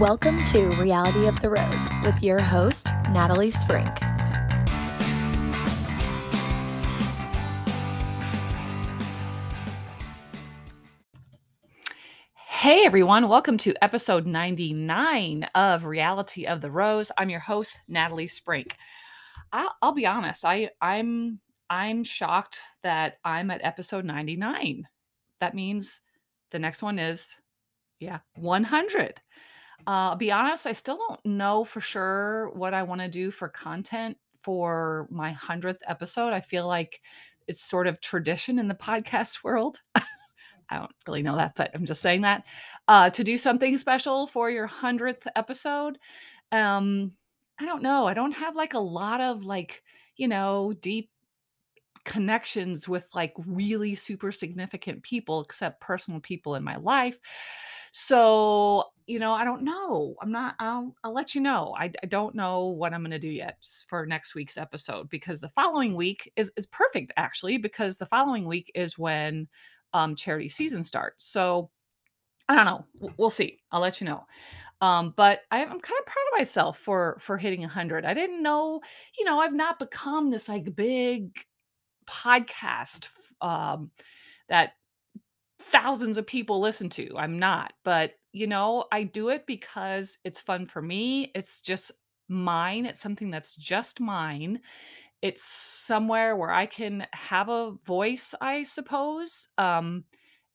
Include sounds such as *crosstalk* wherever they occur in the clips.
Welcome to Reality of the Rose with your host, Natalie Sprink. Hey everyone, welcome to episode 99 of Reality of the Rose. I'm your host, Natalie Sprink. I'll, I'll be honest, I, I'm I'm shocked that I'm at episode 99. That means the next one is, yeah, 100. Uh, I'll be honest, I still don't know for sure what I want to do for content for my 100th episode. I feel like it's sort of tradition in the *laughs* podcast world. I don't really know that, but I'm just saying that uh, to do something special for your 100th episode. Um, I don't know. I don't have like a lot of like, you know, deep connections with like really super significant people, except personal people in my life. So, you know, I don't know. I'm not, I'll, I'll let you know. I, I don't know what I'm going to do yet for next week's episode because the following week is, is perfect actually, because the following week is when um, charity season starts. So I don't know. We'll see. I'll let you know. Um, but I, I'm kind of proud of myself for for hitting 100. I didn't know, you know, I've not become this like big podcast um, that thousands of people listen to. I'm not, but you know, I do it because it's fun for me. It's just mine. It's something that's just mine. It's somewhere where I can have a voice, I suppose. Um,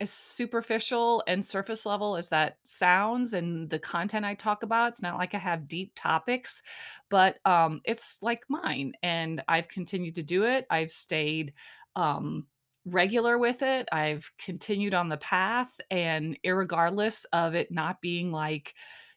as superficial and surface level as that sounds and the content I talk about, it's not like I have deep topics, but um, it's like mine. And I've continued to do it. I've stayed um, regular with it. I've continued on the path. And regardless of it not being like,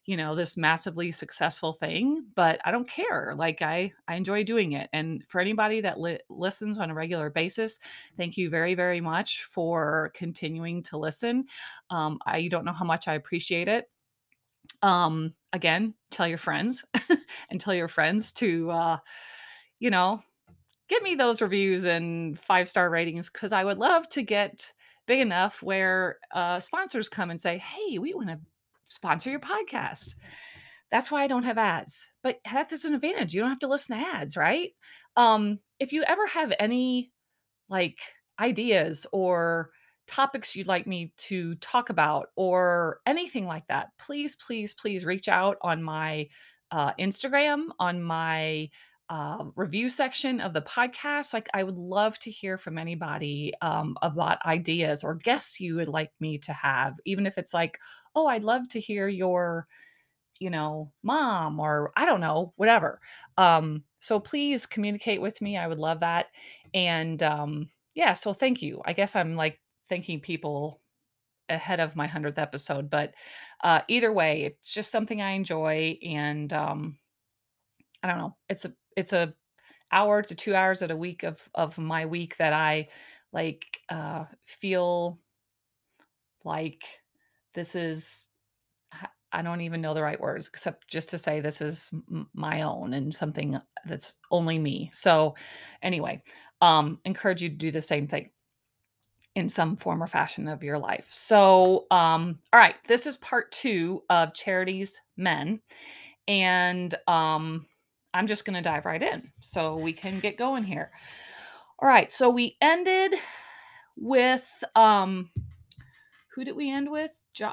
you know this massively successful thing but i don't care like i i enjoy doing it and for anybody that li- listens on a regular basis thank you very very much for continuing to listen um i don't know how much i appreciate it um again tell your friends *laughs* and tell your friends to uh you know give me those reviews and five star ratings because i would love to get big enough where uh, sponsors come and say hey we want to sponsor your podcast. That's why I don't have ads. But that's an advantage. You don't have to listen to ads, right? Um, if you ever have any like ideas or topics you'd like me to talk about or anything like that, please, please, please reach out on my uh, Instagram, on my uh, review section of the podcast. Like, I would love to hear from anybody um, about ideas or guests you would like me to have, even if it's like, oh, I'd love to hear your, you know, mom or I don't know, whatever. Um, so please communicate with me. I would love that. And um, yeah, so thank you. I guess I'm like thanking people ahead of my 100th episode, but uh, either way, it's just something I enjoy. And um, I don't know, it's a, it's a hour to two hours at a week of of my week that I like uh feel like this is I don't even know the right words except just to say this is my own and something that's only me. So anyway, um encourage you to do the same thing in some form or fashion of your life. So um all right, this is part 2 of Charities Men and um I'm just going to dive right in so we can get going here. All right, so we ended with um who did we end with? Jo-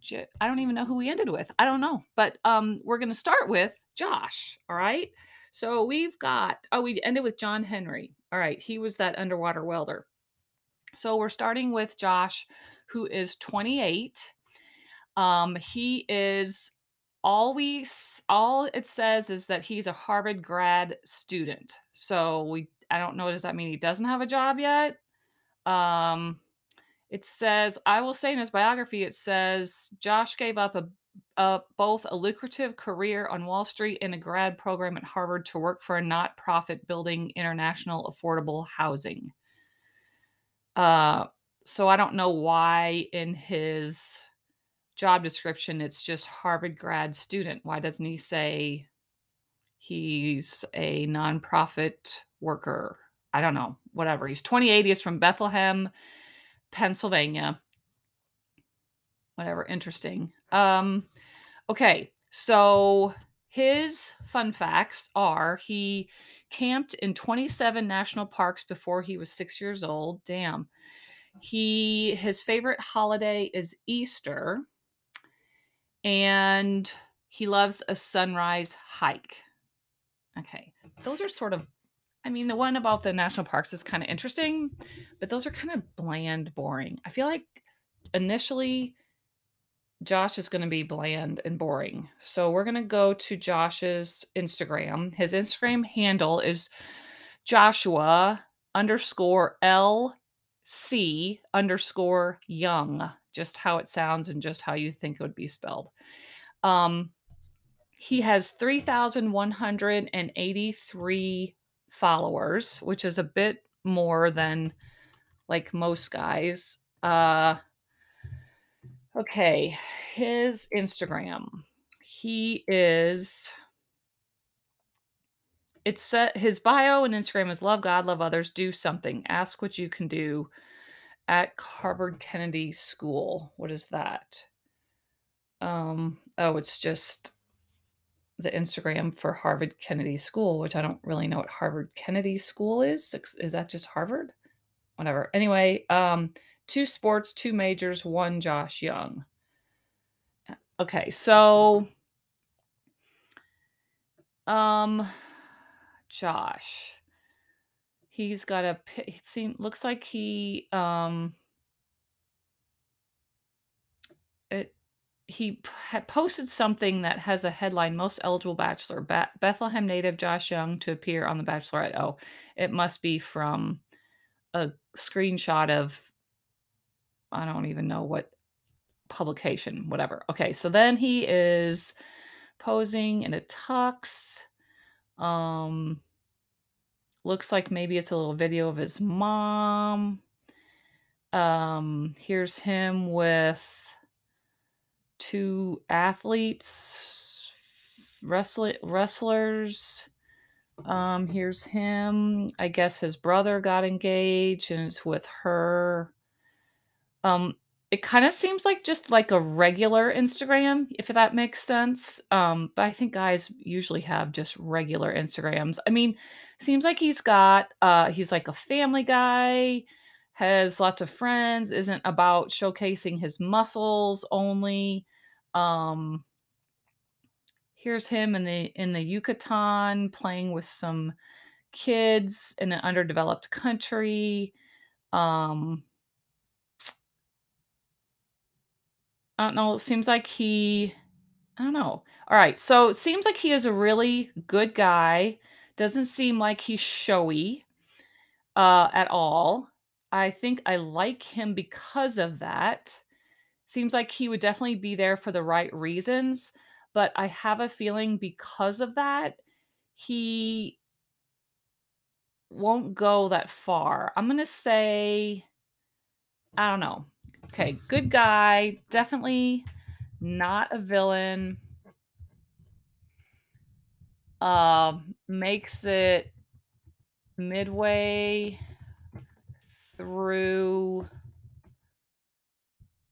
jo- I don't even know who we ended with. I don't know, but um we're going to start with Josh, all right? So we've got oh we ended with John Henry. All right, he was that underwater welder. So we're starting with Josh who is 28. Um he is all we all it says is that he's a Harvard grad student. So we I don't know does that mean he doesn't have a job yet? Um it says I will say in his biography it says Josh gave up a, a both a lucrative career on Wall Street and a grad program at Harvard to work for a not-profit building international affordable housing. Uh so I don't know why in his job description, it's just Harvard grad student. Why doesn't he say he's a nonprofit worker? I don't know. Whatever. He's 28. He's from Bethlehem, Pennsylvania. Whatever. Interesting. Um, Okay, so his fun facts are he camped in 27 national parks before he was 6 years old. Damn. He his favorite holiday is Easter and he loves a sunrise hike. Okay. Those are sort of I mean, the one about the national parks is kind of interesting, but those are kind of bland, boring. I feel like initially Josh is going to be bland and boring. So we're going to go to Josh's Instagram. His Instagram handle is Joshua underscore L C underscore young, just how it sounds and just how you think it would be spelled. Um, he has 3,183 followers, which is a bit more than like most guys. Uh, okay, his Instagram. He is. It's set his bio and Instagram is love God, love others, do something. Ask what you can do at Harvard Kennedy School. What is that? Um, oh, it's just the Instagram for Harvard Kennedy School, which I don't really know what Harvard Kennedy School is. Is that just Harvard? Whatever. Anyway, um, two sports, two majors, one Josh Young. Okay, so um Josh. He's got a it seems looks like he um it he had posted something that has a headline most eligible bachelor ba- bethlehem native josh young to appear on the bachelorette. Oh it must be from a screenshot of i don't even know what publication whatever. Okay so then he is posing in a tux um looks like maybe it's a little video of his mom um here's him with two athletes, wrestler, wrestlers. Um, here's him. I guess his brother got engaged and it's with her. Um, it kind of seems like just like a regular Instagram, if that makes sense. Um, but I think guys usually have just regular Instagrams. I mean, seems like he's got uh he's like a family guy has lots of friends, isn't about showcasing his muscles only. Um, here's him in the in the Yucatan playing with some kids in an underdeveloped country. Um, I don't know. It seems like he, I don't know. All right. So it seems like he is a really good guy. Doesn't seem like he's showy uh, at all. I think I like him because of that. Seems like he would definitely be there for the right reasons, but I have a feeling because of that, he won't go that far. I'm going to say I don't know. Okay, good guy, definitely not a villain. Uh, makes it midway through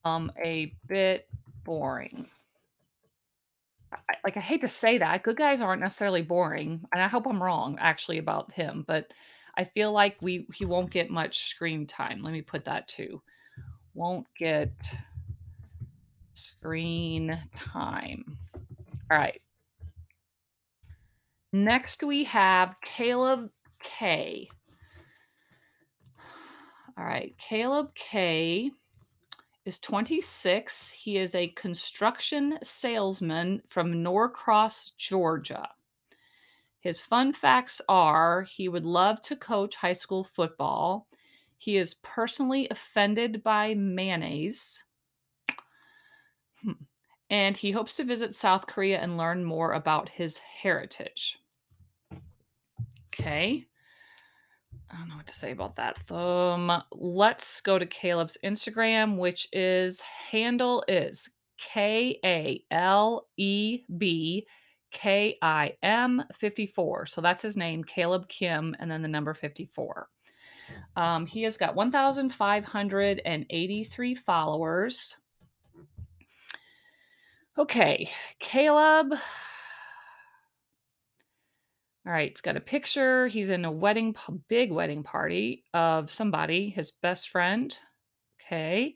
um a bit boring. I, like I hate to say that. Good guys aren't necessarily boring, and I hope I'm wrong actually about him, but I feel like we he won't get much screen time. Let me put that too. Won't get screen time. All right. Next we have Kaleb K. All right, Kaleb K is 26. He is a construction salesman from Norcross, Georgia. His fun facts are he would love to coach high school football. He is personally offended by mayonnaise. Hmm. And he hopes to visit South Korea and learn more about his heritage. Okay. I don't know what to say about that. Um, let's go to Kaleb's Instagram, which is handle is K A L E B K I M 54. So that's his name, Kaleb Kim, and then the number 54. Um, he has got 1,583 followers. Okay, Kaleb. All right, it's got a picture. He's in a wedding, big wedding party of somebody, his best friend. Okay.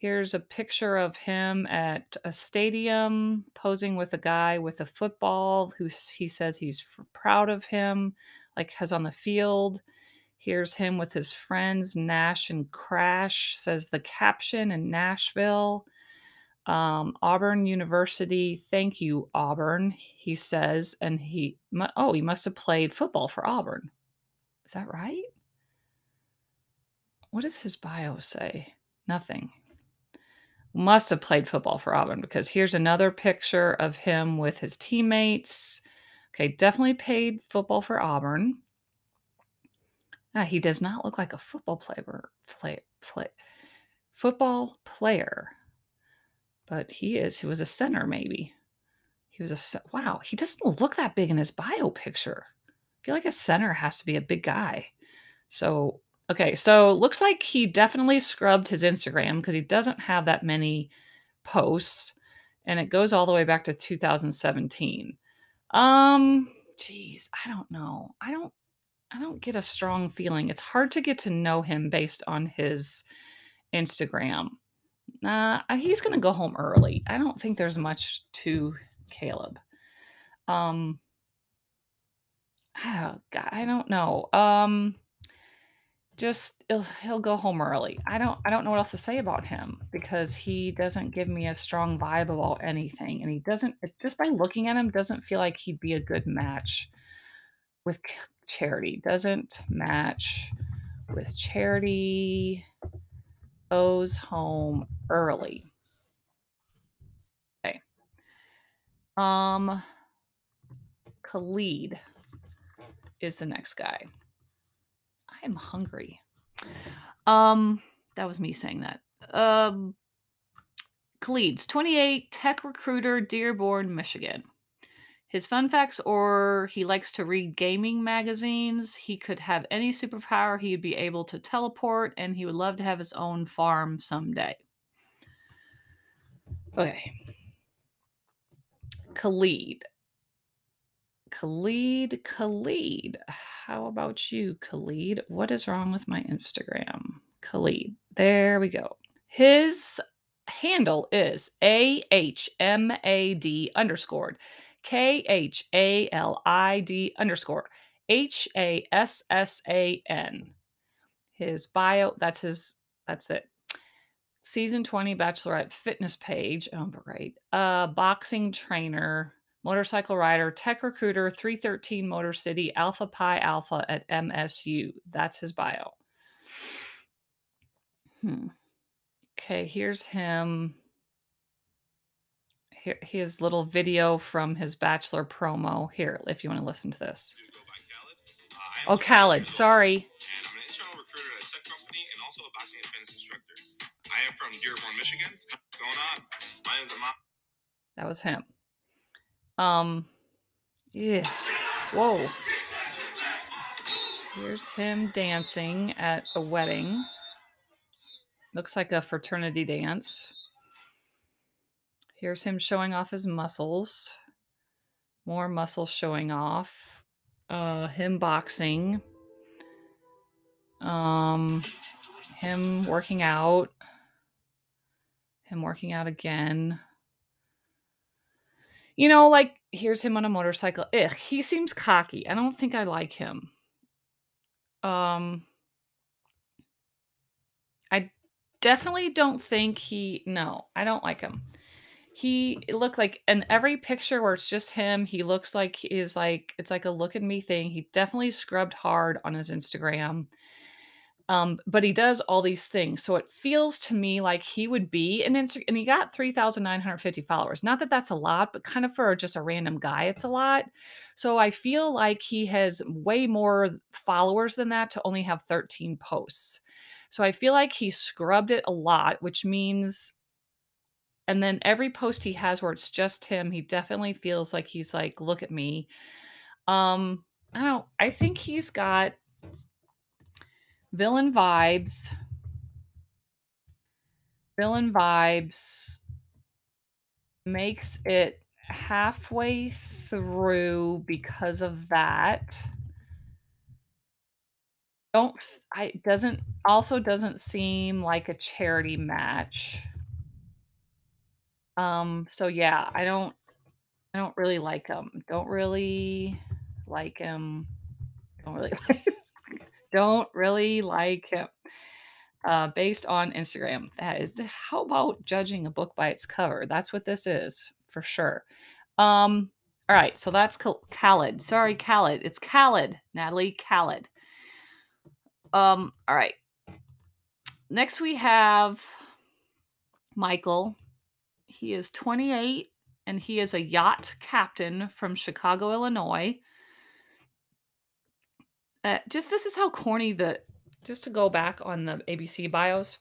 Here's a picture of him at a stadium posing with a guy with a football who he says he's proud of him, like has on the field. Here's him with his friends, Nash and Crash, says the caption in Nashville. Um, Auburn University, thank you, Auburn, he says. And he, oh, he must have played football for Auburn. Is that right? What does his bio say? Nothing. Must have played football for Auburn because here's another picture of him with his teammates. Okay, definitely played football for Auburn. Ah, he does not look like a football player. Play, play, football player, but he is. He was a center, maybe. He was a wow. He doesn't look that big in his bio picture. I feel like a center has to be a big guy. So okay, so looks like he definitely scrubbed his Instagram because he doesn't have that many posts, and it goes all the way back to 2017. Um, geez, I don't know. I don't I don't get a strong feeling. It's hard to get to know him based on his Instagram. Nah, he's gonna go home early. I don't think there's much to Kaleb. Um, oh God, I don't know. Um, just he'll, he'll go home early. I don't I don't know what else to say about him because he doesn't give me a strong vibe about anything, and he doesn't just by looking at him doesn't feel like he'd be a good match with Charity. Doesn't match with Charity. Goes home early. Okay. Um, Khalid is the next guy. I am hungry. Um, that was me saying that. Um, Khalid's 28, tech recruiter, Dearborn, Michigan. His fun facts or he likes to read gaming magazines. He could have any superpower. He'd be able to teleport and he would love to have his own farm someday. Okay. Khalid. Khalid, Khalid. How about you, Khalid? What is wrong with my Instagram? Khalid. There we go. His handle is A H M A D underscored K H A L I D underscore H A S S A N. His bio, that's his, that's it. Season 20 Bachelorette fitness page. Oh, great. Uh, boxing trainer, motorcycle rider, tech recruiter, 313 Motor City, Alpha Pi Alpha at MSU. That's his bio. Hmm. Okay, here's him. Here, his little video from his bachelor promo. Here, if you want to listen to this. Oh, Khaled, sorry. and I'm an internal recruiter at a tech company and also a boxing and fitness instructor. I am from Dearborn, Michigan. What's going on? My name is Ahmad. That was him. Um, yeah. Whoa. Here's him dancing at a wedding. Looks like a fraternity dance. Here's him showing off his muscles. More muscles showing off. Uh, him boxing. Um, him working out. Him working out again. You know, like here's him on a motorcycle. Ugh, he seems cocky. I don't think I like him. Um I definitely don't think he no, I don't like him. He looked like in every picture where it's just him, he looks like he is like it's like a look at me thing. He definitely scrubbed hard on his Instagram. Um, but he does all these things. So it feels to me like he would be an Insta and he got 3,950 followers. Not that that's a lot, but kind of for just a random guy, it's a lot. So I feel like he has way more followers than that to only have 13 posts. So I feel like he scrubbed it a lot, which means and then every post he has where it's just him, he definitely feels like he's like, look at me. Um, I don't I think he's got villain vibes. Villain vibes. makes it halfway through because of that. Don't i doesn't also doesn't seem like a charity match. Um so yeah, I don't I don't really like him. Don't really like him. Don't really *laughs* don't really like him. Uh, based on Instagram. That is, how about judging a book by its cover? That's what this is for sure. Um, all right, so that's Khal- Khaled. Sorry, Khaled. It's Khaled, Natalie Khaled. Um, all right. Next we have Michael. He is 28 and he is a yacht captain from Chicago, Illinois. Uh, just this is how corny the just to go back on the ABC bios.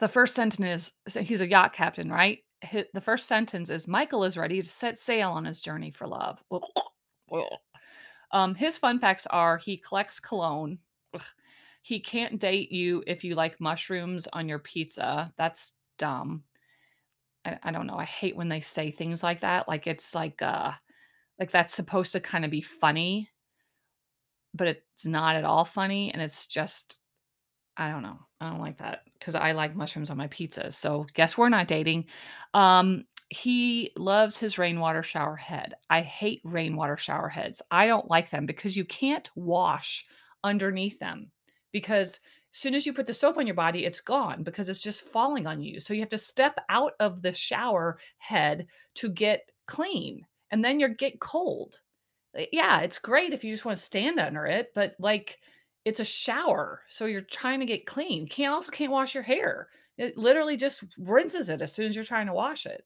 The first sentence is he's a yacht captain, right? The first sentence is Michael is ready to set sail on his journey for love. Um, his fun facts are he collects cologne. He can't date you if you like mushrooms on your pizza. That's dumb. I, I don't know. I hate when they say things like that. Like it's like uh like that's supposed to kind of be funny, but it's not at all funny. And it's just I don't know. I don't like that because I like mushrooms on my pizza. So guess we're not dating. Um, he loves his rainwater shower head. I hate rainwater shower heads. I don't like them because you can't wash underneath them because soon as you put the soap on your body, it's gone because it's just falling on you. So you have to step out of the shower head to get clean and then you get cold. Uh, Yeah, it's great if you just want to stand under it, but like it's a shower, so you're trying to get clean. Can't also can't wash your hair. It literally just rinses it as soon as you're trying to wash it.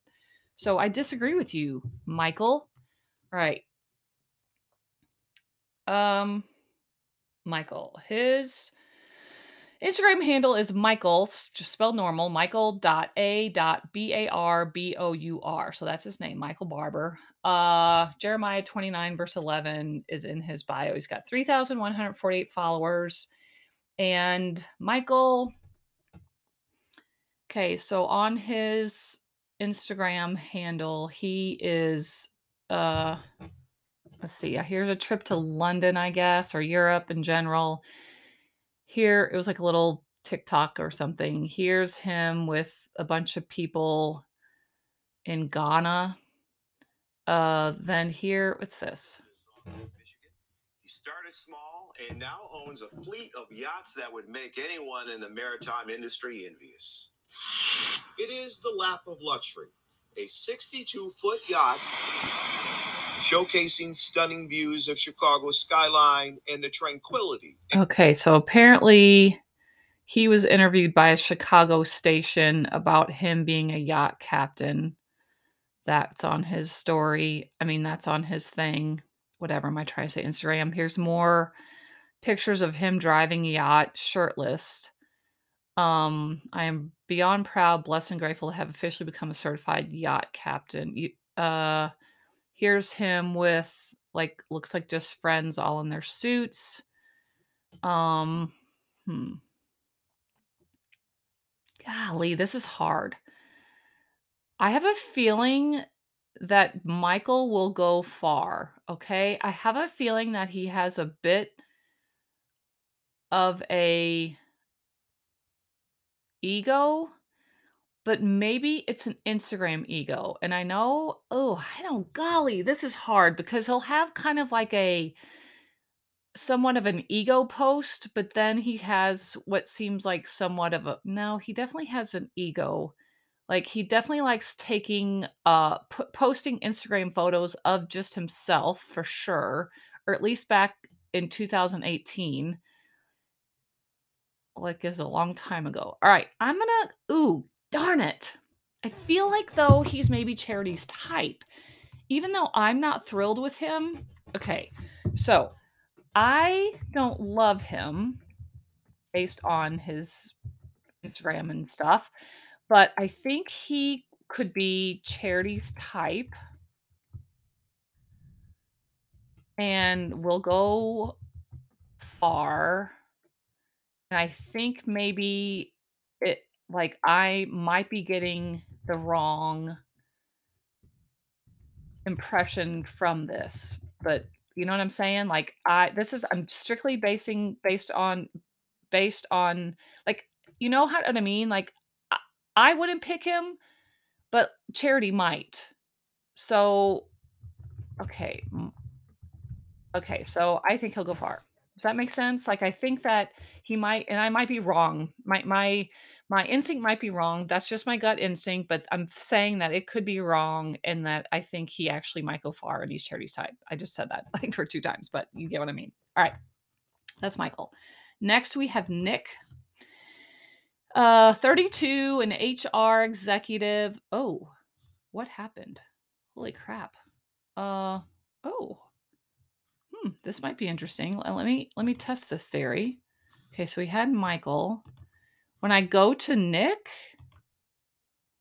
So I disagree with you, Michael. All right. Um Michael. His Instagram handle is Michael, just spelled normal, Michael.a.barbour. So that's his name, Michael Barbour. Uh, Jeremiah 29, verse 11 is in his bio. He's got 3,148 followers. And Michael, okay, so on his Instagram handle, he is, uh, let's see, yeah, here's a trip to London, I guess, or Europe in general here it was like a little TikTok or something. Here's him with a bunch of people in Ghana. Uh then here what's this? He started small and now owns a fleet of yachts that would make anyone in the maritime industry envious. It is the lap of luxury, a 62 foot yacht showcasing stunning views of Chicago's skyline and the tranquility Okay, so apparently he was interviewed by a Chicago station about him being a yacht captain. That's on his story. I mean, that's on his thing. Whatever am I trying to say? Instagram. Here's more pictures of him driving a yacht shirtless. Um, I am beyond proud, blessed, and grateful to have officially become a certified yacht captain. You, uh, here's him with like looks like just friends all in their suits. Um, hmm. Golly, this is hard. I have a feeling that Michael will go far. Okay, I have a feeling that he has a bit of a ego but maybe it's an Instagram ego. And I know, oh, I don't, golly, this is hard because he'll have kind of like a somewhat of an ego post, but then he has what seems like somewhat of a no, he definitely has an ego. Like he definitely likes taking uh p- posting Instagram photos of just himself for sure, or at least back in 2018 like is a long time ago. All right, I'm gonna. Ooh, darn it! I feel like though he's maybe Charity's type, even though I'm not thrilled with him. Okay, so I don't love him based on his Instagram and stuff, but I think he could be Charity's type, and we'll go far. And I think maybe it like I might be getting the wrong impression from this, but you know what I'm saying? Like I this is I'm strictly basing based on based on like you know how what I mean? Like I, I wouldn't pick him, but Charity might. So okay. Okay, so I think he'll go far. Does that make sense? Like I think that he might and I might be wrong. My my my instinct might be wrong. That's just my gut instinct, but I'm saying that it could be wrong and that I think he actually might go far and he's charity side. I just said that *laughs* like for two times, but you get what I mean. All right. That's Michael. Next we have Nick. Uh 32 an HR executive. Oh, what happened? Holy crap. Uh oh. Hmm, this might be interesting. Let me let me test this theory. Okay, so we had Michael. When I go to Nick,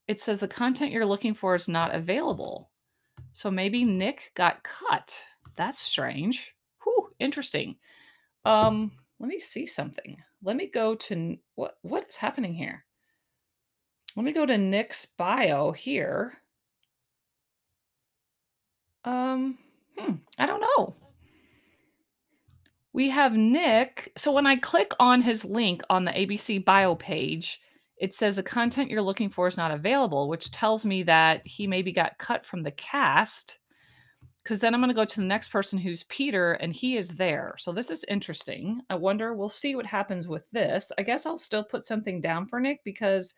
it says the content you're looking for is not available. So maybe Nick got cut. That's strange. Whew, interesting. Um, let me see something. Let me go to what what is happening here? Let me go to Nick's bio here. Um, hmm, I don't know. We have Nick. So when I click on his link on the ABC bio page, it says the content you're looking for is not available, which tells me that he maybe got cut from the cast. Because then I'm going to go to the next person who's Peter, and he is there. So this is interesting. I wonder, we'll see what happens with this. I guess I'll still put something down for Nick because,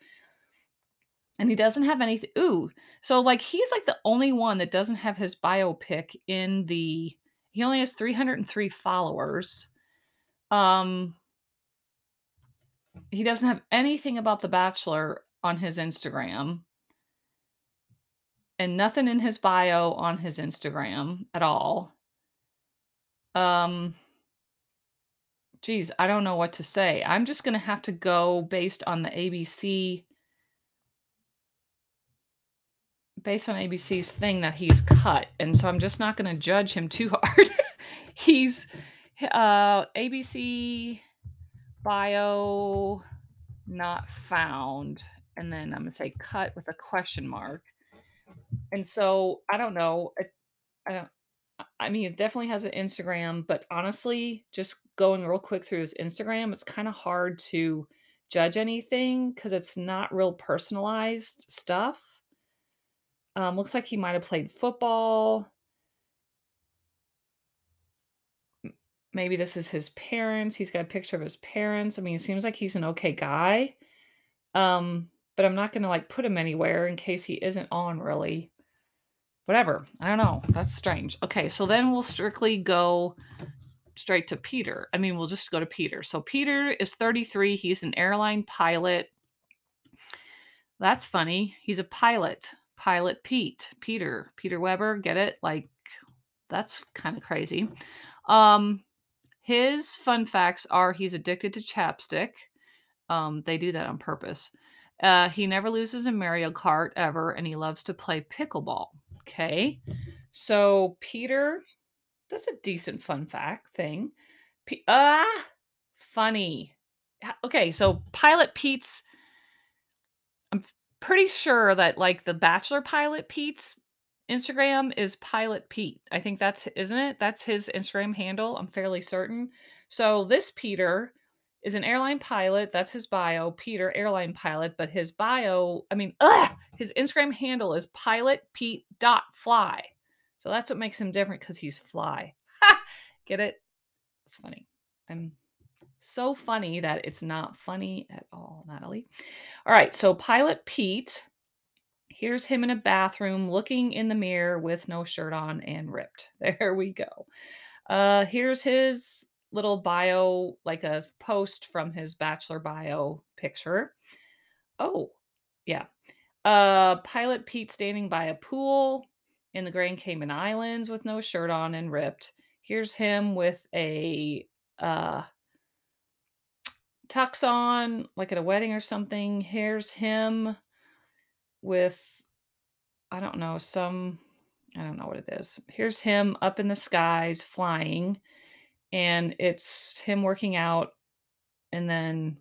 and he doesn't have anything. Ooh, so like he's like the only one that doesn't have his biopic in the, he only has 303 followers. Um, he doesn't have anything about The Bachelor on his Instagram and nothing in his bio on his Instagram at all. Um geez, I don't know what to say. I'm just going to have to go based on the ABC based on ABC's thing that he's cut. And so I'm just not going to judge him too hard. *laughs* he's uh ABC bio not found and then I'm going to say cut with a question mark. And so I don't know. I, I don't. I I mean, it definitely has an Instagram, but honestly, just going real quick through his Instagram, it's kind of hard to judge anything because it's not real personalized stuff. Um, looks like he might have played football. Maybe this is his parents. He's got a picture of his parents. I mean, it seems like he's an okay guy. Um, but I'm not gonna like put him anywhere in case he isn't on really. Whatever. I don't know. That's strange. Okay, so then we'll strictly go straight to Peter. I mean, we'll just go to Peter. So Peter is 33. He's an airline pilot. That's funny. He's a pilot. Pilot Pete. Peter. Peter Weber. Get it? Like that's kind of crazy. Um his fun facts are he's addicted to chapstick. Um they do that on purpose. Uh he never loses a Mario Kart ever and he loves to play pickleball. Okay. So Peter that's a decent fun fact thing. P- ah, funny. Okay, so Pilot Pete's. Pretty sure that like the Bachelor Pilot Pete's Instagram is Pilot Pete. I think that's isn't it? That's his Instagram handle. I'm fairly certain. So this Peter is an airline pilot. That's his bio. Peter, airline pilot, but his bio, I mean, ugh, his Instagram handle is Pilot Pete dot fly. So that's what makes him different because he's fly. *laughs* Get it? It's funny. I'm so funny that it's not funny at all, Natalie. All right, so Pilot Pete, here's him in a bathroom looking in the mirror with no shirt on and ripped. *laughs* There we go. Uh here's his little bio, like a post from his bachelor bio picture. Oh, yeah. Uh Pilot Pete standing by a pool in the Grand Cayman Islands with no shirt on and ripped. Here's him with a uh tux on, like at a wedding or something. Here's him with, I don't know, some, I don't know what it is. Here's him up in the skies flying, and it's him working out. And then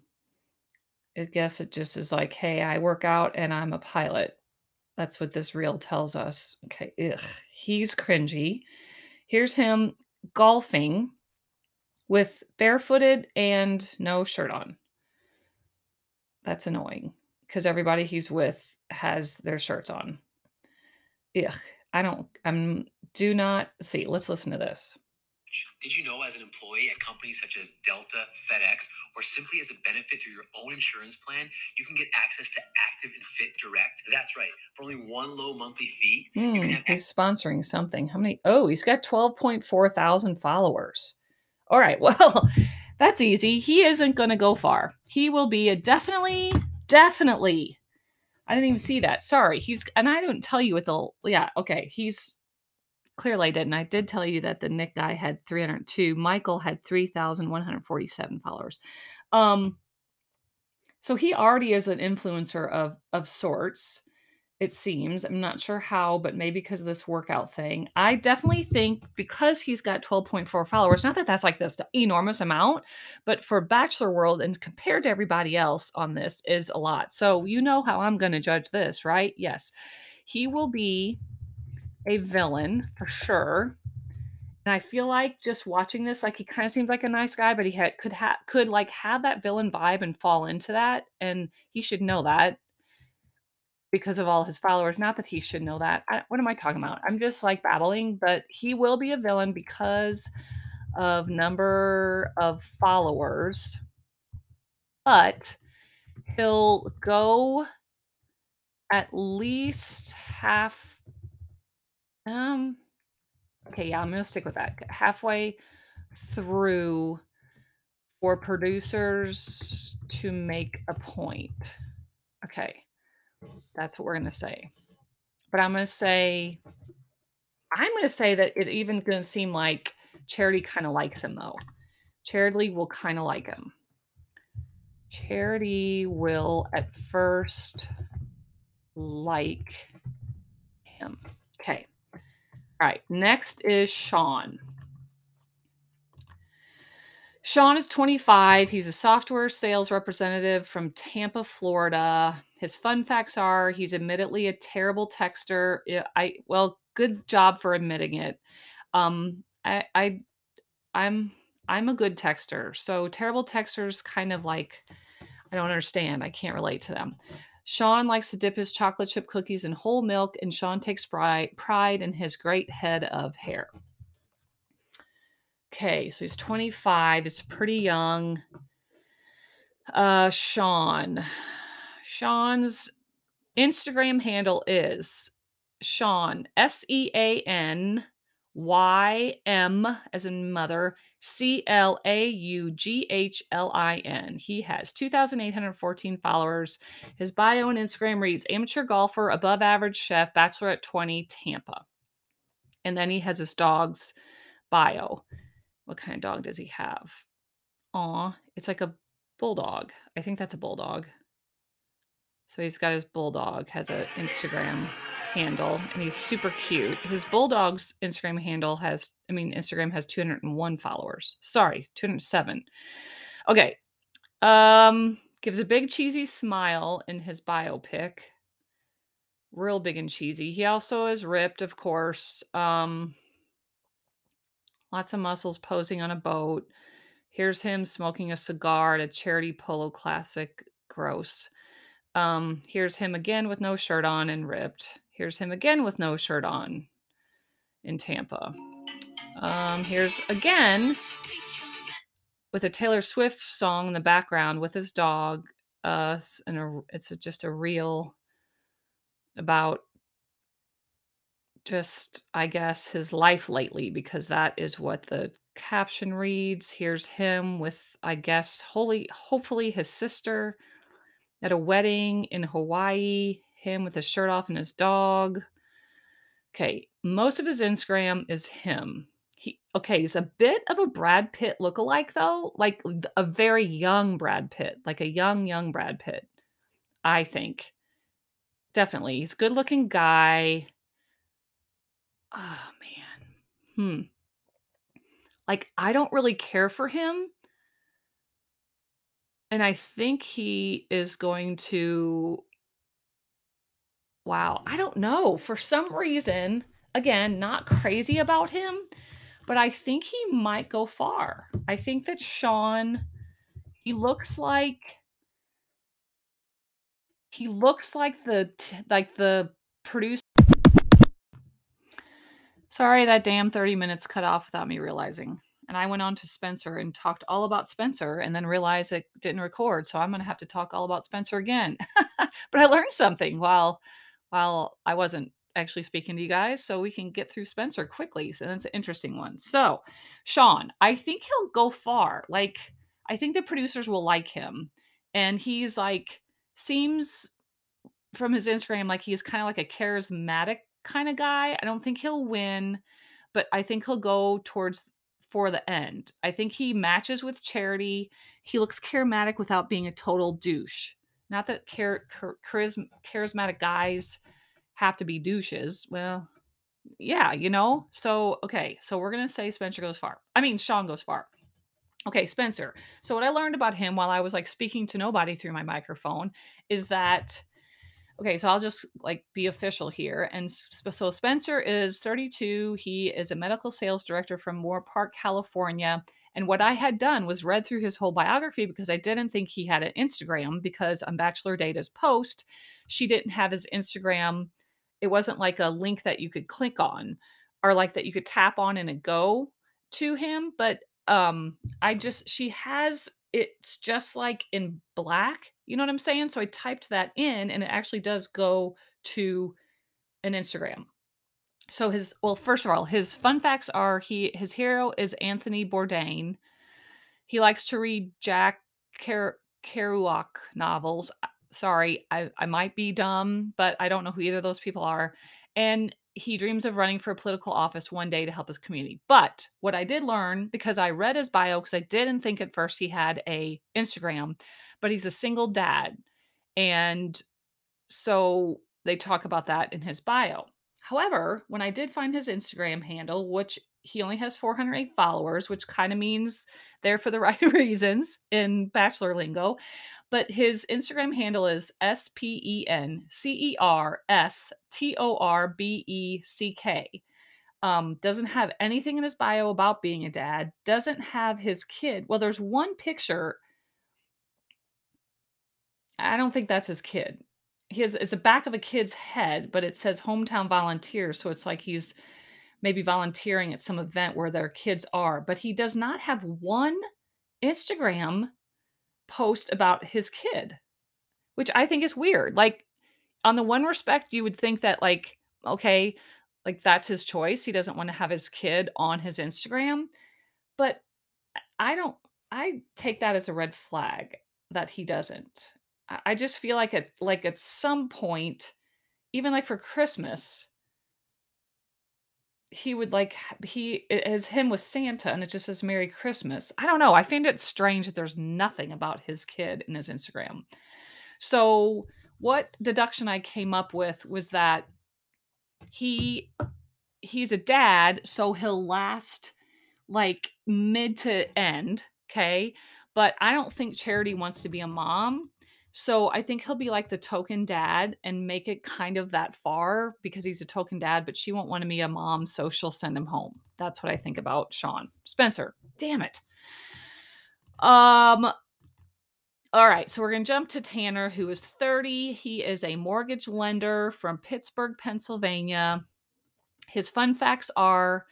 I guess it just is like, hey, I work out and I'm a pilot. That's what this reel tells us. Okay, ugh, he's cringy. Here's him golfing with barefooted and no shirt on. That's annoying because everybody he's with has their shirts on. Ugh, I don't, I'm, do not see. Let's listen to this. Did you know as an employee at companies such as Delta, FedEx, or simply as a benefit through your own insurance plan, you can get access to Active and Fit Direct? That's right. For only one low monthly fee, you can hmm, have he's sponsoring something. How many? Oh, he's got 12.4 thousand followers. All right. *laughs* Well, that's easy. He isn't going to go far. He will be a definitely, definitely. I didn't even see that. Sorry. He's, and I didn't tell you what the, yeah, okay. He's clearly I didn't. I did tell you that the Nick guy had 302. Michael had 3,147 followers. Um, so he already is an influencer of of sorts it seems i'm not sure how but maybe because of this workout thing. I definitely think because he's got 12.4 followers not that that's like this enormous amount but for bachelor world and compared to everybody else on this is a lot. So you know how i'm going to judge this right? Yes he will be a villain for sure. And I feel like just watching this, like he kind of seems like a nice guy, but he could have could like have that villain vibe and fall into that, and he should know that because of all his followers. Not that he should know that. I, what am I talking about? I'm just like babbling, but he will be a villain because of number of followers. But he'll go at least half. Um. Okay, yeah, I'm gonna stick with that. Halfway through for producers to make a point. Okay, that's what we're gonna say. But I'm gonna say, I'm gonna say that it even gonna seem like Charity kind of likes him though. Charity will kind of like him. Charity will at first like him. Okay. All right. Next is Sean. Sean is 25. He's a software sales representative from Tampa, Florida. His fun facts are he's admittedly a terrible texter. I well, good job for admitting it. Um, I, I I'm I'm a good texter. So terrible texters kind of like I don't understand. I can't relate to them. Sean likes to dip his chocolate chip cookies in whole milk, and Sean takes pride, pride in his great head of hair. Okay, so he's 25. It's pretty young. Uh, Sean. Sean's Instagram handle is Sean, S E A N Y M as in mother, C L A U G H L I N. He has 2,814 followers. His bio on Instagram reads amateur golfer, above average chef, bachelor at 20, Tampa. And then he has his dog's bio. What kind of dog does he have? Aw, it's like a bulldog. I think that's a bulldog. So he's got his bulldog, has an Instagram handle, and he's super cute. His bulldog's Instagram handle has, I mean, Instagram has 201 followers. Sorry, 207. Okay. Um, gives a big cheesy smile in his biopic. Real big and cheesy. He also is ripped, of course. Um, lots of muscles posing on a boat. Here's him smoking a cigar at a charity polo classic. Gross. Um, here's him again with no shirt on and ripped. Here's him again with no shirt on in Tampa. Um, here's again with a Taylor Swift song in the background with his dog. Uh, and a, it's a, just a reel about just, I guess, his life lately because that is what the caption reads. Here's him with, I guess, holy, hopefully his sister at a wedding in Hawaii. Him with his shirt off and his dog. Okay, most of his Instagram is him. He okay, he's a bit of a Brad Pitt lookalike though, like a very young Brad Pitt, like a young young Brad Pitt. I think definitely he's a good looking guy. Oh man, hmm. Like I don't really care for him, and I think he is going to wow, I don't know. For some reason, again, not crazy about him, but I think he might go far. I think that Sean, he looks like he looks like the like the producer. Sorry, that damn 30 minutes cut off without me realizing. And I went on to Spencer and talked all about Spencer and then realized it didn't record. So I'm going to have to talk all about Spencer again. *laughs* but I learned something while while I wasn't actually speaking to you guys so we can get through Spencer quickly. So that's an interesting one. So, Sean, I think he'll go far. Like I think the producers will like him. And he's like seems from his Instagram like he's kind of like a charismatic kind of guy. I don't think he'll win, but I think he'll go towards for the end. I think he matches with Charity. He looks charismatic without being a total douche. Not that char- char- charism- charismatic guys have to be douches. Well, yeah, you know. So okay, so we're gonna say Spencer goes far. I mean, Sean goes far. Okay, Spencer. So what I learned about him while I was like speaking to nobody through my microphone is that okay, so I'll just like be official here. And so Spencer is 32. He is a medical sales director from Moorpark, California. And what I had done was read through his whole biography because I didn't think he had an Instagram because on Bachelor Data's post, she didn't have his Instagram. It wasn't like a link that you could click on or like that you could tap on and go to him. But um I just she has it's just like in black. You know what I'm saying? So I typed that in and it actually does go to an Instagram. So his well, first of all, his fun facts are he his hero is Anthony Bourdain. He likes to read Jack Ker- Kerouac novels. Sorry, I, I might be dumb, but I don't know who either of those people are. And he dreams of running for a political office one day to help his community. But what I did learn because I read his bio because I didn't think at first he had a Instagram, but he's a single dad. And so they talk about that in his bio. However, when I did find his Instagram handle, which he only has 408 followers, which kind of means they're for the *laughs* right reasons in bachelor lingo, but his Instagram handle is S P E N C E R S T O R B E C K. Um, doesn't have anything in his bio about being a dad, doesn't have his kid. Well, there's one picture. I don't think that's his kid. He has it's a back of a kid's head, but it says hometown volunteer. So it's like he's maybe volunteering at some event where their kids are, but he does not have one Instagram post about his kid, which I think is weird. Like, on the one respect, you would think that, like, okay, like that's his choice. He doesn't want to have his kid on his Instagram. But I don't, I take that as a red flag that he doesn't. I just feel like at like at some point, even like for Christmas, he would like he is him with Santa and it just says Merry Christmas. I don't know. I find it strange that there's nothing about his kid in his Instagram. So what deduction I came up with was that he he's a dad, so he'll last like mid to end, okay? But I don't think Charity wants to be a mom. So I think he'll be like the token dad and make it kind of that far because he's a token dad, but she won't want to be a mom, so she'll send him home. That's what I think about Sean. Spencer, damn it. Um all right, so we're going to jump to Tanner who is 30. He is a mortgage lender from Pittsburgh, Pennsylvania. His fun facts are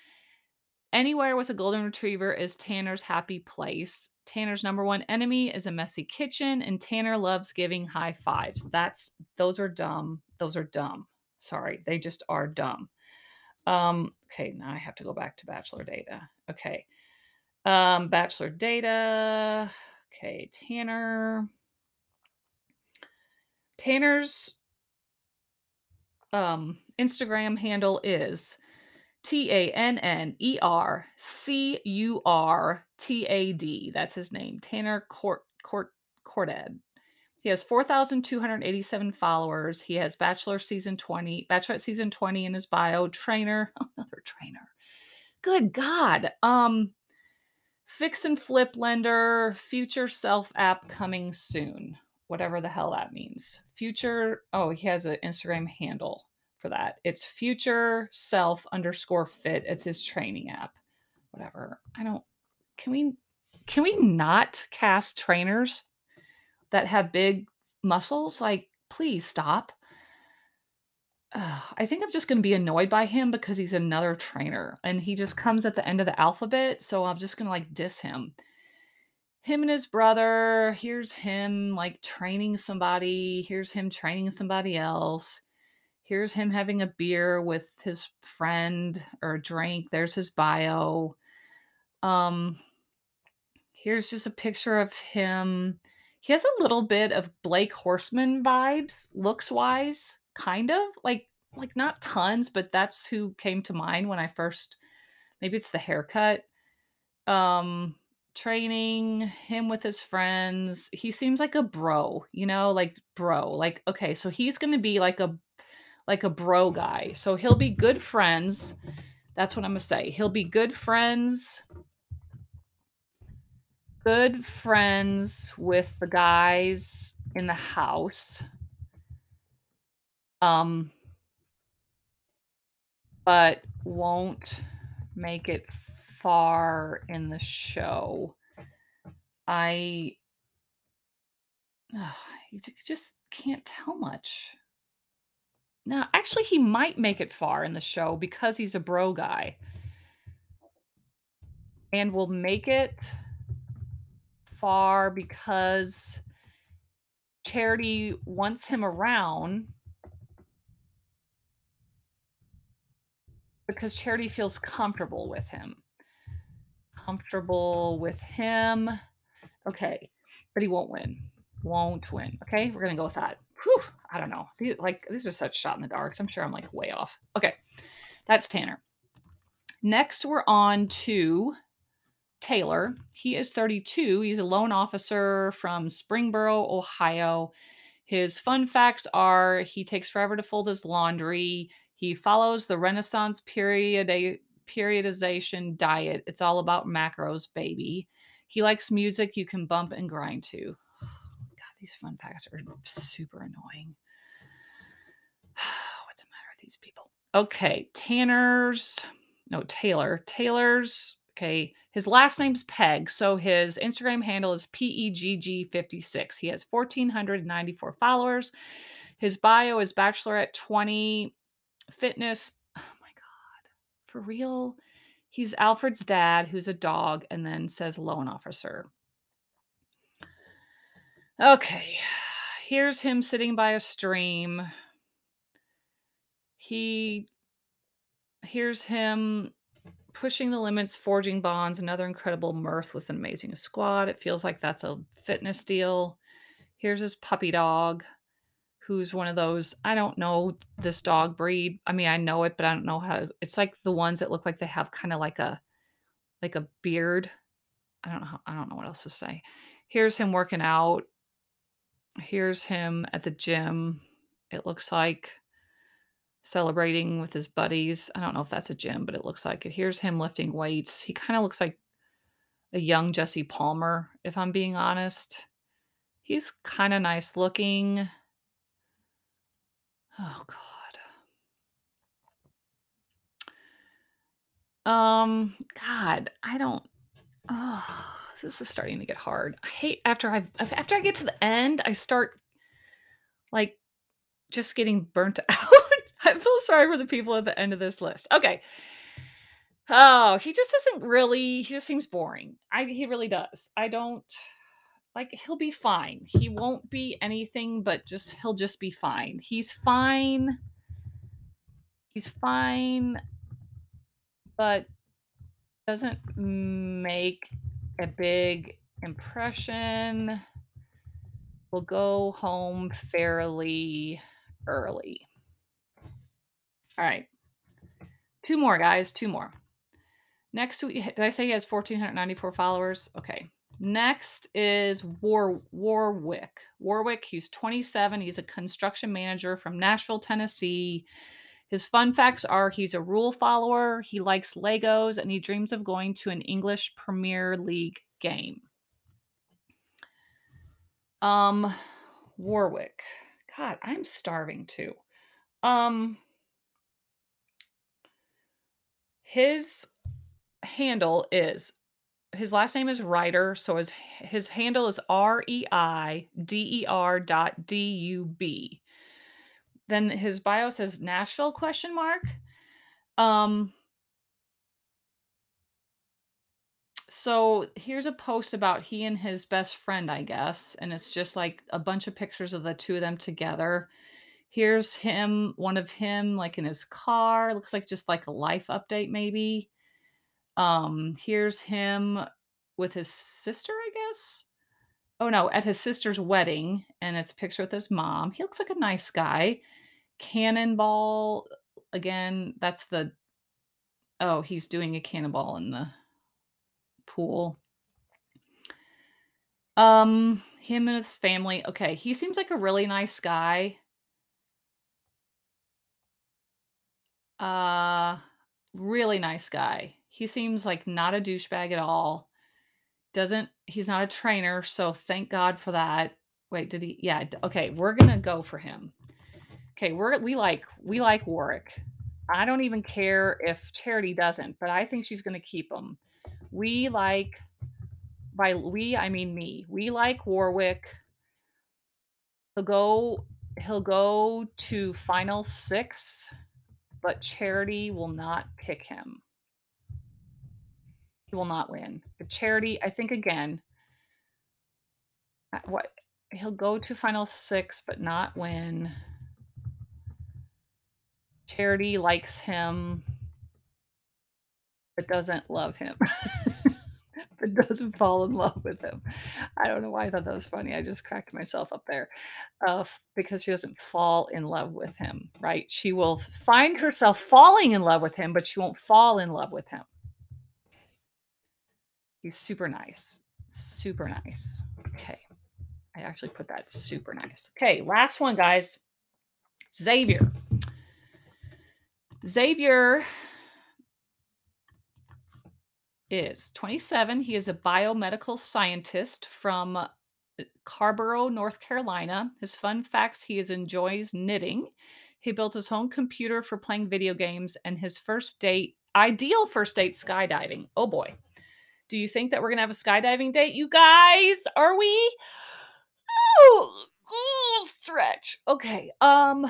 Anywhere with a golden retriever is Tanner's happy place. Tanner's number one enemy is a messy kitchen, and Tanner loves giving high fives. That's those are dumb. Those are dumb. Sorry, they just are dumb. Um, okay, now I have to go back to Bachelor Data. Okay. Um, Bachelor Data. Okay, Tanner. Tanner's um Instagram handle is T A N N E R C U R T A D. That's his name, Tanner Court Court Cordad. He has 4,287 followers. He has Bachelor season 20, Bachelorette season 20 in his bio. Trainer, *laughs* another trainer. Good God. Um, fix and flip lender, future self app coming soon. whatever the hell that means. Future, oh, he has an Instagram handle for that. It's future self underscore fit. It's his training app. Whatever. I don't, can we, can we not cast trainers that have big muscles? Like, please stop. Uh, I think I'm just going to be annoyed by him because he's another trainer and he just comes at the end of the alphabet. So I'm just going to like diss him him and his brother. Here's him like training somebody. Here's him training somebody else. Here's him having a beer with his friend or a drink. There's his bio. Um, here's just a picture of him. He has a little bit of Blake Horstmann vibes, looks wise, kind of like like not tons, but that's who came to mind when I first. Maybe it's the haircut. Um, training him with his friends. He seems like a bro, you know, like bro. Like okay, so he's going to be like a like a bro guy. So he'll be good friends. That's what I'm going to say. He'll be good friends good friends with the guys in the house. Um but won't make it far in the show. I *sighs* oh, you just can't tell much. No, actually, he might make it far in the show because he's a bro guy. And will make it far because Charity wants him around because Charity feels comfortable with him comfortable with him. Okay, but he won't win. Won't win. Okay, we're gonna go with that. Whew, I don't know. Like these are such shot in the darks. I'm sure I'm like way off. Okay, that's Tanner. Next, we're on to Taylor. He is 32. He's a loan officer from Springboro, Ohio. His fun facts are he takes forever to fold his laundry. He follows the Renaissance period periodization diet. It's all about macros, baby. He likes music you can bump and grind to. *sighs* God, these fun facts are super annoying. What's the matter with these people? Okay, Tanner's, no, Taylor. Taylor's, okay, his last name's Pegg. So his Instagram handle is PEGG56. He has 1,494 followers. His bio is Bachelorette 20 fitness Oh my God, for real? He's Alfred's dad, who's a dog, and then says loan officer. Okay, here's him sitting by a stream. He here's him pushing the limits, forging bonds, another incredible mirth with an amazing squad. It feels like that's a fitness deal. Here's his puppy dog who's one of those I don't know this dog breed. I mean, I know it, but I don't know how to, it's like the ones that look like they have kind of like a like a beard. I don't know how, I don't know what else to say. Here's him working out. Here's him at the gym. It looks like celebrating with his buddies. I don't know if that's a gym, but it looks like it. Here's him lifting weights. He kind of looks like a young Jesse Palmer, if I'm being honest. He's kind of nice looking. Oh God. Um, God, I don't. Oh, this is starting to get hard. I hate after I after I get to the end, I start like just getting burnt *laughs* out. *laughs* I feel sorry for the people at the end of this list. Okay. Oh, he just doesn't really. He just seems boring. I he really does. I don't like he'll be fine. He won't be anything but just he'll just be fine. He's fine. He's fine but doesn't make a big impression. We'll go home fairly early. All right. Two more, guys. Two more. Next, did I say he has 1,494 followers? Okay. Next is War Warwick. Warwick, he's 27. He's a construction manager from Nashville, Tennessee. His fun facts are he's a rule follower, he likes Legos, and he dreams of going to an English Premier League game. Um, Warwick. God, I'm starving too. Um his handle is his last name is Reider, so his his handle is R E I D E R dot D U B. Then his bio says Nashville question mark. Um so here's a post about he and his best friend, I guess, and it's just like a bunch of pictures of the two of them together. Here's him, one of him like in his car, looks like just like a life update maybe. Um here's him with his sister, I guess. Oh no, at his sister's wedding, and it's a picture with his mom. He looks like a nice guy. Cannonball again, that's the oh, he's doing a cannonball in the pool. Um, him and his family. Okay, he seems like a really nice guy. Uh, really nice guy. He seems like not a douchebag at all. Doesn't he's not a trainer, so thank God for that. Wait, did he? Yeah. Okay, we're gonna go for him. Okay, we're we like we like Warwick. I don't even care if Charity doesn't, but I think she's gonna keep him. We like by we I mean me. We like Warwick. He'll go he'll go to final six, but Charity will not pick him. He will not win. But Charity, I think again, uh, what he'll go to final six, but not win. Charity likes him, but doesn't love him. *laughs* doesn't fall in love with him. I don't know why I thought that was funny. I just cracked myself up there. Uh, because she doesn't fall in love with him, right? She will find herself falling in love with him, but she won't fall in love with him. He's super nice. Super nice. Okay. I actually put that super nice. Okay, last one, guys. Xavier. Xavier is 27. He is a biomedical scientist from uh, Carrboro, North Carolina. His fun facts he is enjoys knitting. He built his home computer for playing video games and his first date, ideal first date skydiving. Oh boy. Do you think that we're going to have a skydiving date, you guys? Are we? Oh, oh, stretch. Okay. Um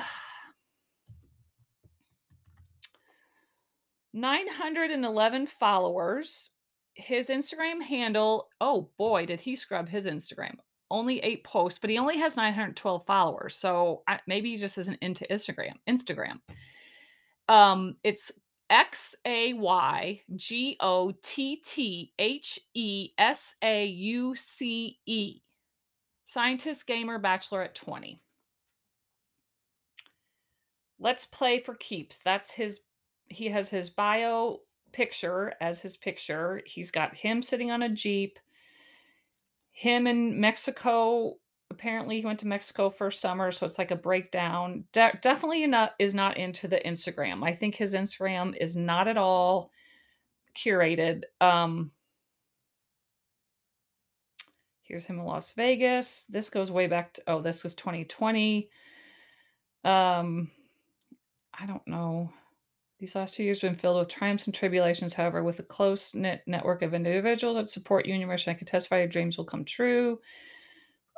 911 followers. His Instagram handle, oh boy, did he scrub his Instagram. Only eight posts, but he only has 912 followers. So I, maybe he just isn't into Instagram. Instagram. Um, it's X A Y G O T T H E S A U C E. Scientist, gamer, bachelor at 20. Let's play for keeps. That's his he has his bio picture as his picture. He's got him sitting on a Jeep. Him in Mexico. Apparently, he went to Mexico for summer, so it's like a breakdown. De- definitely not is not into the Instagram. I think his Instagram is not at all curated. Um, here's him in Las Vegas. This goes way back to oh, this is 2020. Um, I don't know. These last two years have been filled with triumphs and tribulations, however, with a close knit network of individuals that support you in your mission. I can testify your dreams will come true.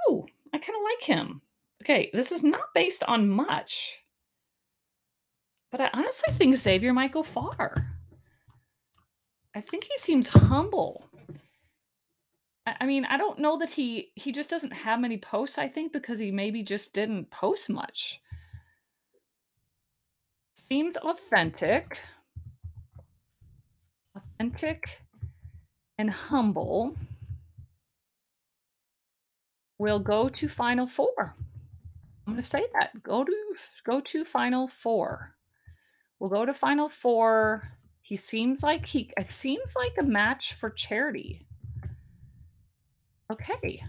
Ooh, I kind of like him. Okay, this is not based on much, but I honestly think Xavier might go far. I think he seems humble. I mean, I don't know that he he just doesn't have many posts. I think because he maybe just didn't post much. Seems authentic. Authentic and humble. We'll go to final four. I'm going to say that. Go to go to final four. We'll go to final four. He seems like he it seems like a match for charity. Okay.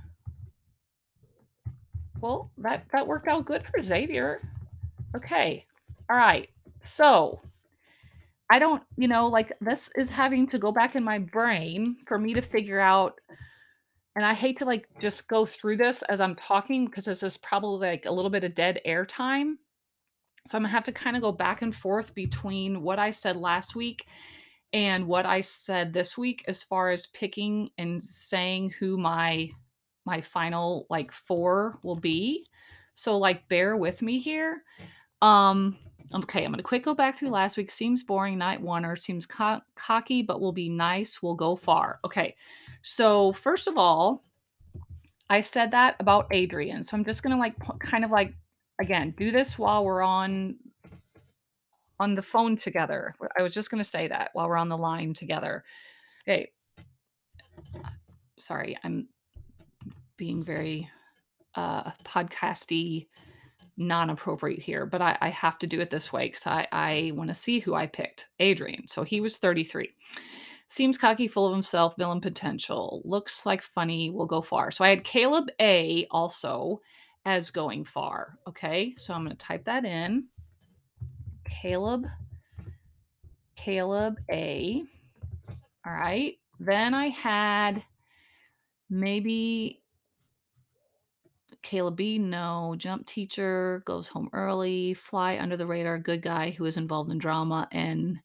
Well, that that worked out good for Xavier. Okay. All right. So, I don't, you know, like this is having to go back in my brain for me to figure out and I hate to like just go through this as I'm talking because this is probably like a little bit of dead air time. So I'm gonna have to kind of go back and forth between what I said last week and what I said this week as far as picking and saying who my my final like four will be. So like bear with me here. Um okay, I'm going to quick go back through last week. Seems boring, night one or seems co- cocky but will be nice, We'll go far. Okay. So first of all, I said that about Adrian. So I'm just going to like kind of like again, do this while we're on on the phone together. I was just going to say that while we're on the line together. Okay. Sorry, I'm being very uh, podcasty, non appropriate here, but I, I, have to do it this way because I, I want to see who I picked. Adrian. So he was 33. Seems cocky, full of himself, villain potential. Looks like funny, will go far. So I had Caleb A also as going far. Okay. So I'm going to type that in. Caleb, Caleb A. All right. Then I had maybe Caleb B. No. Jump teacher goes home early. Fly under the radar. Good guy who is involved in drama and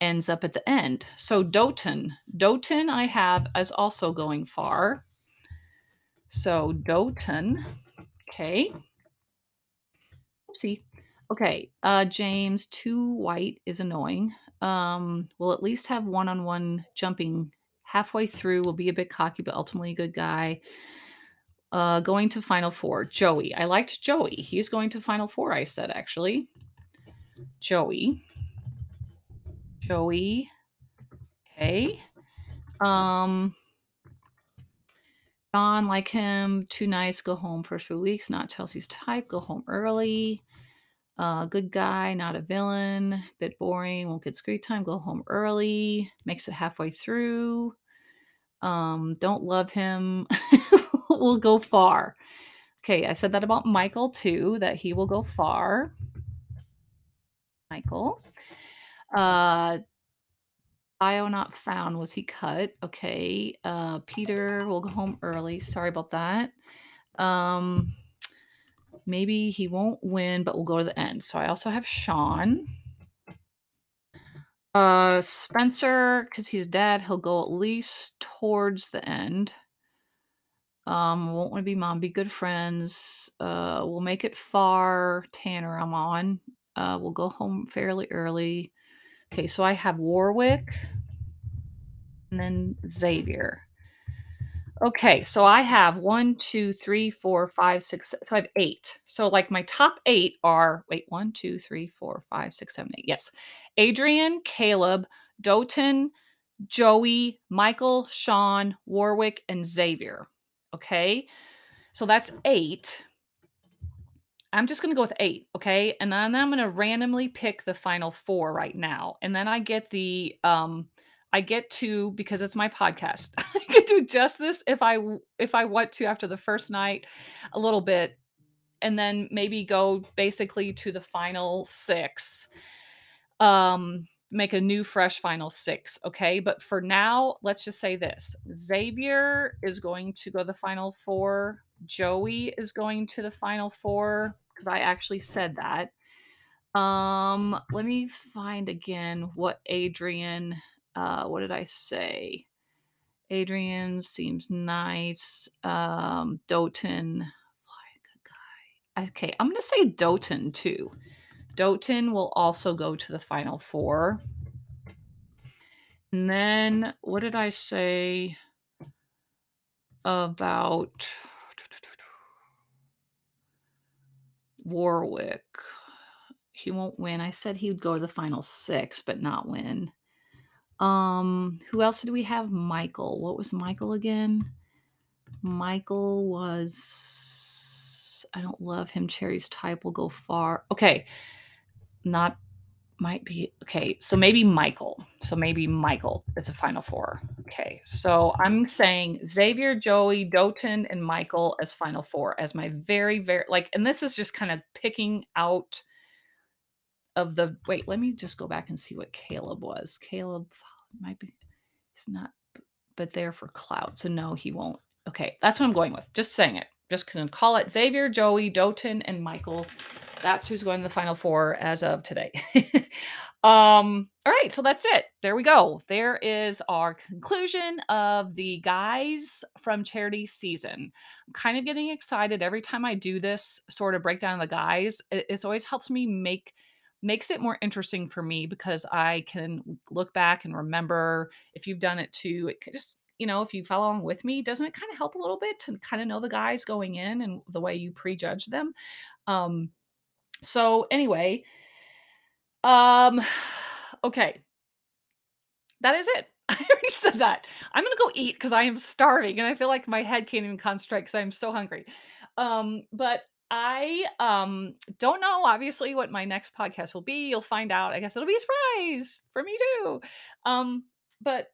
ends up at the end. So Dotun. Dotun I have as also going far. So Dotun. Okay. Oopsie. Okay, uh, James, too white is annoying. Um, we'll at least have one on one jumping halfway through. Will be a bit cocky, but ultimately a good guy. Uh, going to Final Four, Joey. I liked Joey. He's going to Final Four, I said actually. Joey. Joey. Okay. Um, John, like him, too nice, go home first few weeks, not Chelsea's type, go home early. Uh, good guy, not a villain. Bit boring. Won't get screen time. Go home early. Makes it halfway through. Um, don't love him. *laughs* will go far. Okay, I said that about Michael too, that he will go far. Michael. Uh, IO not found. Was he cut? Okay. Uh, Peter will go home early. Sorry about that. Um, maybe he won't win, but we'll go to the end. So I also have Sean. Uh, Spencer, because he's dead, he'll go at least towards the end. Um, won't want to be mom, be good friends. Uh, we'll make it far. Tanner, I'm on. Uh, we'll go home fairly early. Okay, so I have Warwick and then Xavier. Okay, so I have one, two, three, four, five, six. So I have eight. So like my top eight are wait, one, two, three, four, five, six, seven, eight. Yes. Adrian, Caleb, Dotun, Joey, Michael, Sean, Warwick, and Xavier. Okay. So that's eight. I'm just going to go with eight. Okay. And then I'm going to randomly pick the final four right now. And then I get the, um, I get to because it's my podcast. *laughs* I get to adjust this if I if I want to after the first night a little bit and then maybe go basically to the final 6. Um make a new fresh final 6, okay? But for now, let's just say this. Xavier is going to go the final 4. Joey is going to the final 4 because I actually said that. Um let me find again what Adrian uh, what did I say? Adrian seems nice. Um, Dotun, guy. Okay, I'm gonna say Dotun too. Dotun will also go to the final four. And then what did I say about Warwick? He won't win. I said he would go to the final six, but not win. Um, who else did we have? Michael. What was Michael again? Michael was I don't love him. Cherry's type will go far. Okay. Not might be okay. So maybe Michael. So maybe Michael is a final four. Okay. So I'm saying Xavier, Joey, Dotun, and Michael as final four as my very, very like, and this is just kind of picking out of the wait, let me just go back and see what Caleb was. Caleb might be he's not but there for clout. So no, he won't Okay, that's what I'm going with. Just saying it. Just gonna call it Xavier, Joey, Dotun, and Michael. That's who's going to the final four as of today. *laughs* um, all right, so that's it. There we go. There is our conclusion of the guys from charity season. I'm kind of getting excited every time I do this sort of breakdown of the guys. It, it always helps me make makes it more interesting for me because I can look back and remember if you've done it too. It just you know, if you follow along with me, doesn't it kind of help a little bit to kind of know the guys going in and the way you prejudge them? Um, so anyway, um, *sighs* okay, that is it. *laughs* I already said that. I'm gonna go eat because I am starving and I feel like my head can't even concentrate because I'm so hungry. Um, but I um don't know obviously what my next podcast will be. You'll find out. I guess it'll be a surprise for me too. Um, but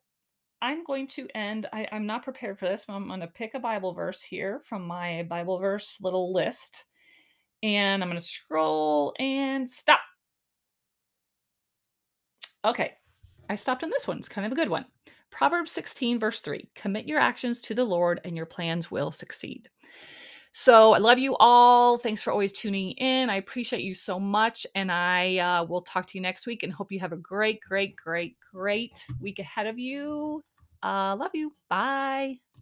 I'm going to end. I, I'm not prepared for this, but I'm going to pick a Bible verse here from my Bible verse little list. And I'm going to scroll and stop. Okay, I stopped on this one. It's kind of a good one. Proverbs 16, verse 3 Commit your actions to the Lord, and your plans will succeed. So I love you all. Thanks for always tuning in. I appreciate you so much. And I uh, will talk to you next week and hope you have a great, great, great, great week ahead of you. Uh, love you. Bye.